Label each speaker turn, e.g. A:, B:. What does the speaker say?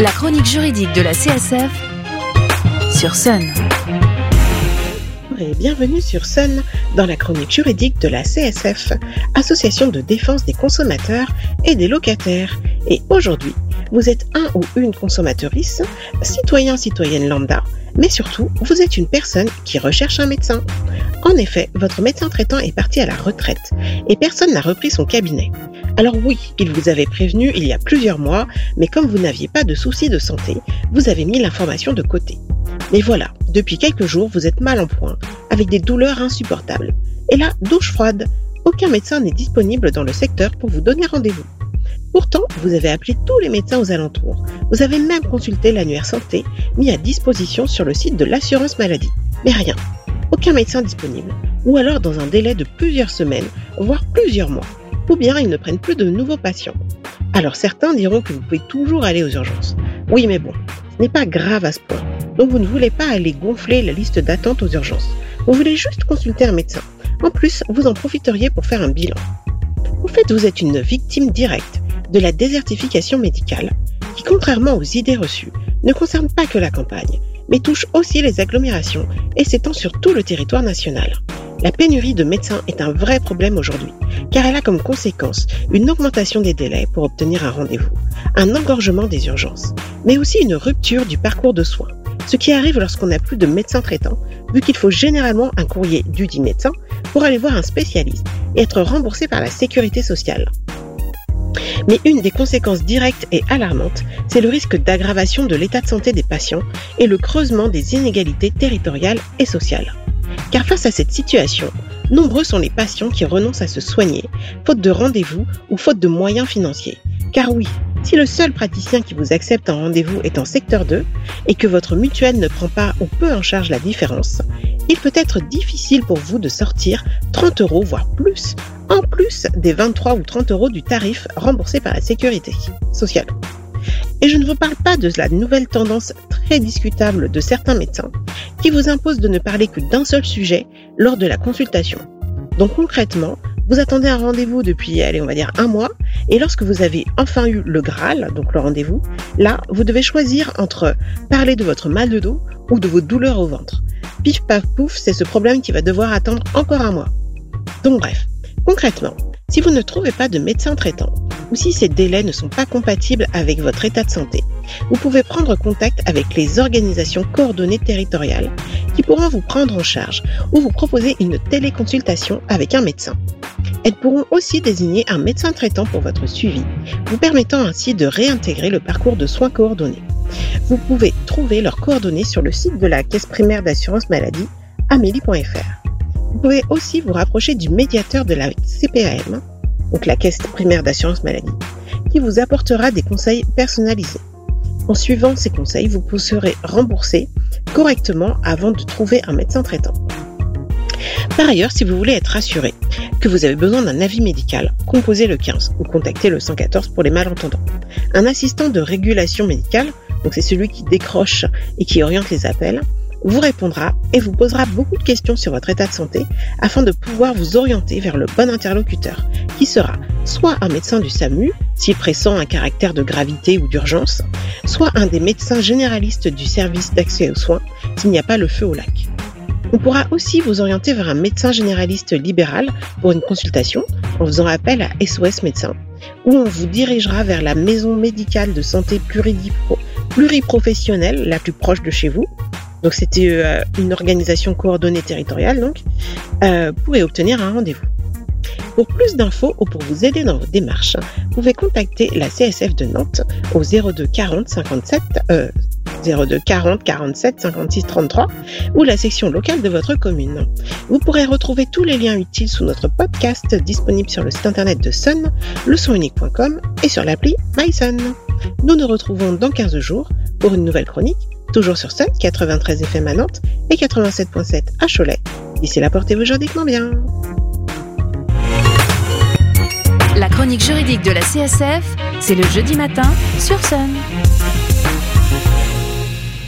A: La chronique juridique de la CSF sur Sun.
B: Et bienvenue sur Sun dans la chronique juridique de la CSF, Association de défense des consommateurs et des locataires. Et aujourd'hui, vous êtes un ou une consommateurice, citoyen, citoyenne lambda, mais surtout, vous êtes une personne qui recherche un médecin. En effet, votre médecin traitant est parti à la retraite et personne n'a repris son cabinet. Alors oui, il vous avait prévenu il y a plusieurs mois, mais comme vous n'aviez pas de soucis de santé, vous avez mis l'information de côté. Mais voilà, depuis quelques jours, vous êtes mal en point, avec des douleurs insupportables. Et là, douche froide. Aucun médecin n'est disponible dans le secteur pour vous donner rendez-vous. Pourtant, vous avez appelé tous les médecins aux alentours. Vous avez même consulté l'annuaire santé mis à disposition sur le site de l'assurance maladie. Mais rien. Aucun médecin disponible. Ou alors dans un délai de plusieurs semaines, voire plusieurs mois. Ou bien ils ne prennent plus de nouveaux patients. Alors certains diront que vous pouvez toujours aller aux urgences. Oui, mais bon, ce n'est pas grave à ce point. Donc vous ne voulez pas aller gonfler la liste d'attente aux urgences. Vous voulez juste consulter un médecin. En plus, vous en profiteriez pour faire un bilan. Au fait, vous êtes une victime directe de la désertification médicale, qui, contrairement aux idées reçues, ne concerne pas que la campagne, mais touche aussi les agglomérations et s'étend sur tout le territoire national. La pénurie de médecins est un vrai problème aujourd'hui, car elle a comme conséquence une augmentation des délais pour obtenir un rendez-vous, un engorgement des urgences, mais aussi une rupture du parcours de soins, ce qui arrive lorsqu'on n'a plus de médecin traitant, vu qu'il faut généralement un courrier du dit médecin pour aller voir un spécialiste et être remboursé par la sécurité sociale. Mais une des conséquences directes et alarmantes, c'est le risque d'aggravation de l'état de santé des patients et le creusement des inégalités territoriales et sociales. Car face à cette situation, nombreux sont les patients qui renoncent à se soigner, faute de rendez-vous ou faute de moyens financiers. Car oui, si le seul praticien qui vous accepte un rendez-vous est en secteur 2 et que votre mutuelle ne prend pas ou peu en charge la différence, il peut être difficile pour vous de sortir 30 euros, voire plus, en plus des 23 ou 30 euros du tarif remboursé par la sécurité sociale. Et je ne vous parle pas de la nouvelle tendance très discutable de certains médecins qui vous imposent de ne parler que d'un seul sujet lors de la consultation. Donc concrètement, vous attendez un rendez-vous depuis, allez, on va dire un mois, et lorsque vous avez enfin eu le Graal, donc le rendez-vous, là, vous devez choisir entre parler de votre mal de dos ou de vos douleurs au ventre. Pif paf pouf, c'est ce problème qui va devoir attendre encore un mois. Donc bref, concrètement, si vous ne trouvez pas de médecin traitant, ou si ces délais ne sont pas compatibles avec votre état de santé, vous pouvez prendre contact avec les organisations coordonnées territoriales qui pourront vous prendre en charge ou vous proposer une téléconsultation avec un médecin. Elles pourront aussi désigner un médecin traitant pour votre suivi, vous permettant ainsi de réintégrer le parcours de soins coordonnés. Vous pouvez trouver leurs coordonnées sur le site de la Caisse primaire d'assurance maladie, amélie.fr. Vous pouvez aussi vous rapprocher du médiateur de la CPAM, donc la Caisse primaire d'assurance maladie, qui vous apportera des conseils personnalisés. En suivant ces conseils, vous serez remboursé correctement avant de trouver un médecin traitant. Par ailleurs, si vous voulez être assuré que vous avez besoin d'un avis médical, composez le 15 ou contactez le 114 pour les malentendants. Un assistant de régulation médicale, donc c'est celui qui décroche et qui oriente les appels, vous répondra et vous posera beaucoup de questions sur votre état de santé afin de pouvoir vous orienter vers le bon interlocuteur, qui sera soit un médecin du SAMU, s'il pressent un caractère de gravité ou d'urgence, soit un des médecins généralistes du service d'accès aux soins, s'il n'y a pas le feu au lac. On pourra aussi vous orienter vers un médecin généraliste libéral pour une consultation en faisant appel à SOS Médecins, ou on vous dirigera vers la maison médicale de santé pluriprofessionnelle la plus proche de chez vous. Donc c'était euh, une organisation coordonnée territoriale donc euh, pour y obtenir un rendez-vous. Pour plus d'infos ou pour vous aider dans vos démarches, vous pouvez contacter la CSF de Nantes au 02 40 57 02 40 47 56 33 ou la section locale de votre commune. Vous pourrez retrouver tous les liens utiles sous notre podcast disponible sur le site internet de Sun, leçonunique.com et sur l'appli MySun. Nous nous retrouvons dans 15 jours pour une nouvelle chronique, toujours sur Sun 93 FM à Nantes et 87.7 à Cholet. D'ici là, portez-vous juridiquement bien.
A: La chronique juridique de la CSF, c'est le jeudi matin sur Sun.